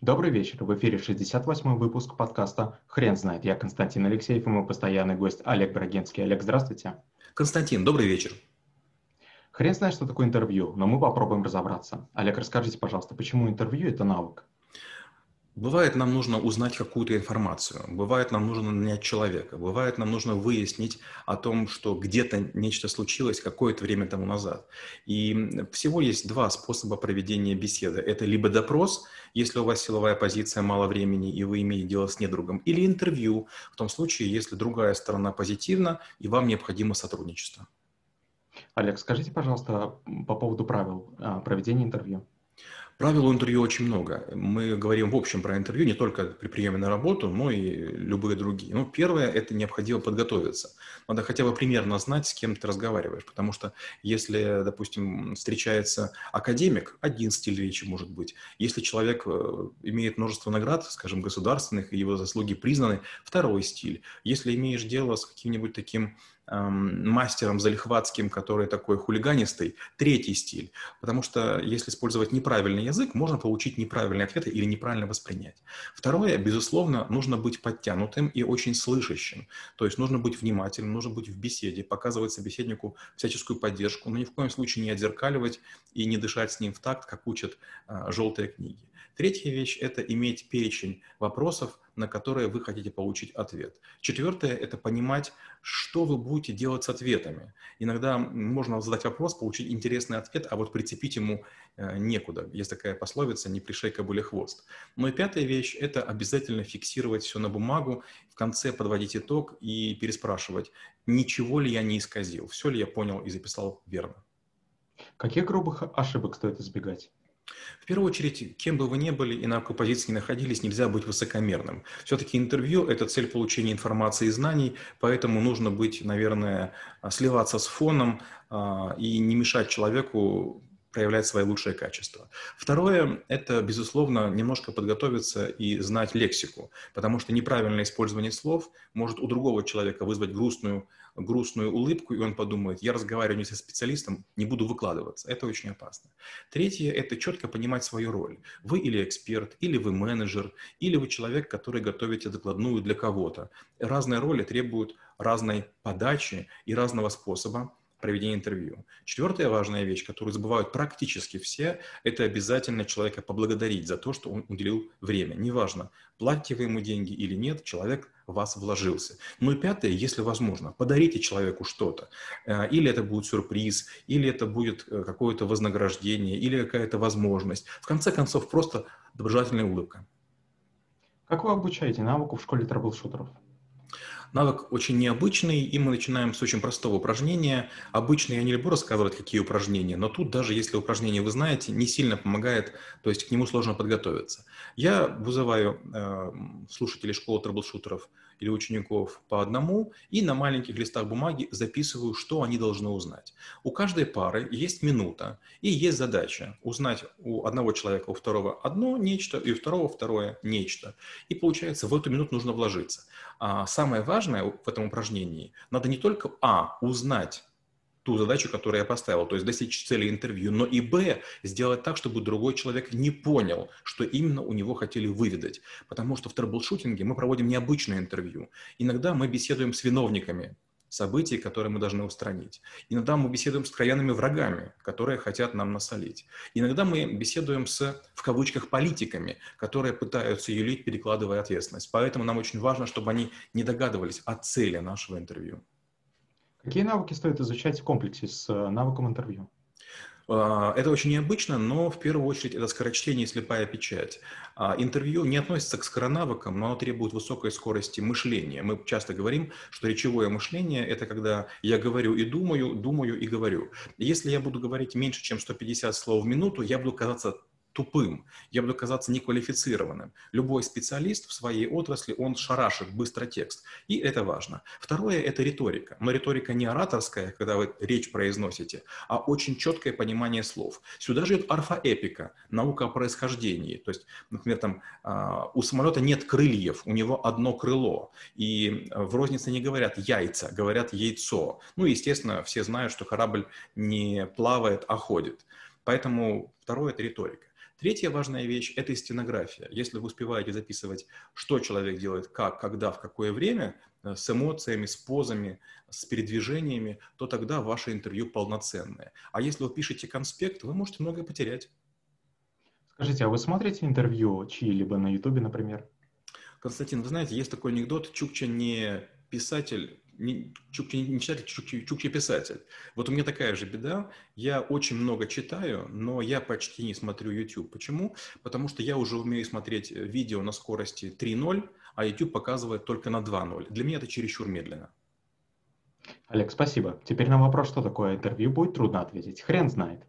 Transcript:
Добрый вечер. В эфире 68-й выпуск подкаста «Хрен знает». Я Константин Алексеев и мой постоянный гость Олег Брагинский. Олег, здравствуйте. Константин, добрый вечер. Хрен знает, что такое интервью, но мы попробуем разобраться. Олег, расскажите, пожалуйста, почему интервью – это навык? Бывает, нам нужно узнать какую-то информацию, бывает, нам нужно нанять человека, бывает, нам нужно выяснить о том, что где-то нечто случилось какое-то время тому назад. И всего есть два способа проведения беседы. Это либо допрос, если у вас силовая позиция, мало времени, и вы имеете дело с недругом, или интервью, в том случае, если другая сторона позитивна, и вам необходимо сотрудничество. Олег, скажите, пожалуйста, по поводу правил а, проведения интервью. Правил интервью очень много. Мы говорим в общем про интервью не только при приеме на работу, но и любые другие. Ну, первое – это необходимо подготовиться. Надо хотя бы примерно знать, с кем ты разговариваешь. Потому что если, допустим, встречается академик, один стиль речи может быть. Если человек э, имеет множество наград, скажем, государственных, и его заслуги признаны, второй стиль. Если имеешь дело с каким-нибудь таким Эм, мастером залихватским, который такой хулиганистый, третий стиль. Потому что если использовать неправильный язык, можно получить неправильные ответы или неправильно воспринять. Второе, безусловно, нужно быть подтянутым и очень слышащим. То есть нужно быть внимательным, нужно быть в беседе, показывать собеседнику всяческую поддержку, но ни в коем случае не отзеркаливать и не дышать с ним в такт, как учат э, желтые книги. Третья вещь – это иметь перечень вопросов, на которые вы хотите получить ответ. Четвертое – это понимать, что вы будете делать с ответами. Иногда можно задать вопрос, получить интересный ответ, а вот прицепить ему э, некуда. Есть такая пословица «не пришей кобыле хвост». Ну и пятая вещь – это обязательно фиксировать все на бумагу, в конце подводить итог и переспрашивать, ничего ли я не исказил, все ли я понял и записал верно. Каких грубых ошибок стоит избегать? В первую очередь, кем бы вы ни были и на какой позиции не находились, нельзя быть высокомерным. Все-таки интервью – это цель получения информации и знаний, поэтому нужно быть, наверное, сливаться с фоном а, и не мешать человеку проявлять свои лучшие качества. Второе – это, безусловно, немножко подготовиться и знать лексику, потому что неправильное использование слов может у другого человека вызвать грустную, грустную улыбку, и он подумает, я разговариваю не со специалистом, не буду выкладываться. Это очень опасно. Третье – это четко понимать свою роль. Вы или эксперт, или вы менеджер, или вы человек, который готовите докладную для кого-то. Разные роли требуют разной подачи и разного способа проведения интервью. Четвертая важная вещь, которую забывают практически все, это обязательно человека поблагодарить за то, что он уделил время. Неважно, платите вы ему деньги или нет, человек вас вложился. Ну и пятое, если возможно, подарите человеку что-то. Э, или это будет сюрприз, или это будет э, какое-то вознаграждение, или какая-то возможность. В конце концов, просто доброжелательная улыбка. Как вы обучаете навыку в школе трэблшутеров? Навык очень необычный, и мы начинаем с очень простого упражнения. Обычно я не люблю рассказывать, какие упражнения, но тут даже если упражнение вы знаете, не сильно помогает, то есть к нему сложно подготовиться. Я вызываю э, слушателей школы трэблшутеров – или учеников по одному и на маленьких листах бумаги записываю, что они должны узнать. У каждой пары есть минута и есть задача узнать у одного человека, у второго одно нечто, и у второго второе нечто. И получается, в эту минуту нужно вложиться. А самое важное в этом упражнении, надо не только А, узнать ту задачу, которую я поставил, то есть достичь цели интервью, но и б, сделать так, чтобы другой человек не понял, что именно у него хотели выведать. Потому что в трэблшутинге мы проводим необычное интервью. Иногда мы беседуем с виновниками событий, которые мы должны устранить. Иногда мы беседуем с кровяными врагами, которые хотят нам насолить. Иногда мы беседуем с, в кавычках, политиками, которые пытаются юлить, перекладывая ответственность. Поэтому нам очень важно, чтобы они не догадывались о цели нашего интервью. Какие навыки стоит изучать в комплексе с э, навыком интервью? А, это очень необычно, но в первую очередь это скорочтение и слепая печать. А, интервью не относится к скоронавыкам, но оно требует высокой скорости мышления. Мы часто говорим, что речевое мышление – это когда я говорю и думаю, думаю и говорю. Если я буду говорить меньше, чем 150 слов в минуту, я буду казаться тупым, я буду казаться неквалифицированным. Любой специалист в своей отрасли, он шарашит быстро текст. И это важно. Второе – это риторика. Но риторика не ораторская, когда вы речь произносите, а очень четкое понимание слов. Сюда же идет орфоэпика, наука о происхождении. То есть, например, там, а, у самолета нет крыльев, у него одно крыло. И в рознице не говорят яйца, говорят яйцо. Ну, естественно, все знают, что корабль не плавает, а ходит. Поэтому второе – это риторика. Третья важная вещь – это стенография. Если вы успеваете записывать, что человек делает, как, когда, в какое время, э, с эмоциями, с позами, с передвижениями, то тогда ваше интервью полноценное. А если вы пишете конспект, вы можете многое потерять. Скажите, а вы смотрите интервью чьи-либо на Ютубе, например? Константин, вы знаете, есть такой анекдот, Чукча не писатель, не, Чукча не читатель, Чукча, Чукча писатель. Вот у меня такая же беда. Я очень много читаю, но я почти не смотрю YouTube. Почему? Потому что я уже умею смотреть видео на скорости 3.0, а YouTube показывает только на 2.0. Для меня это чересчур медленно. Олег, спасибо. Теперь на вопрос, что такое интервью, будет трудно ответить. Хрен знает.